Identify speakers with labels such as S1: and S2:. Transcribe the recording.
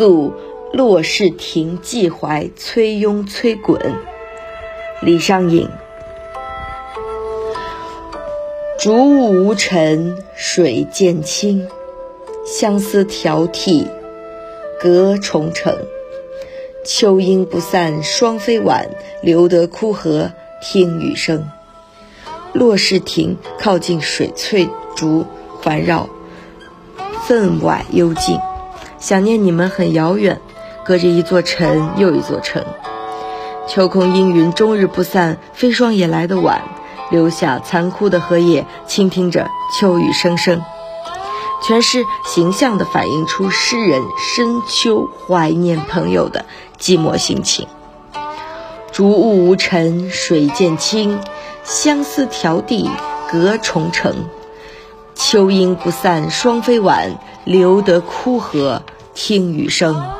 S1: 宿骆氏亭寄怀崔庸崔衮。李商隐。竹雾无尘水渐清，相思迢递隔重城。秋阴不散双飞晚，留得枯荷听雨声。骆氏亭靠近水翠竹环绕，分外幽静。想念你们很遥远，隔着一座城又一座城。秋空阴云终日不散，飞霜也来得晚。留下残枯的荷叶，倾听着秋雨声声，全是形象地反映出诗人深秋怀念朋友的寂寞心情。竹雾无尘水渐清，相思迢递隔重城。秋阴不散霜飞晚，留得枯荷听雨声。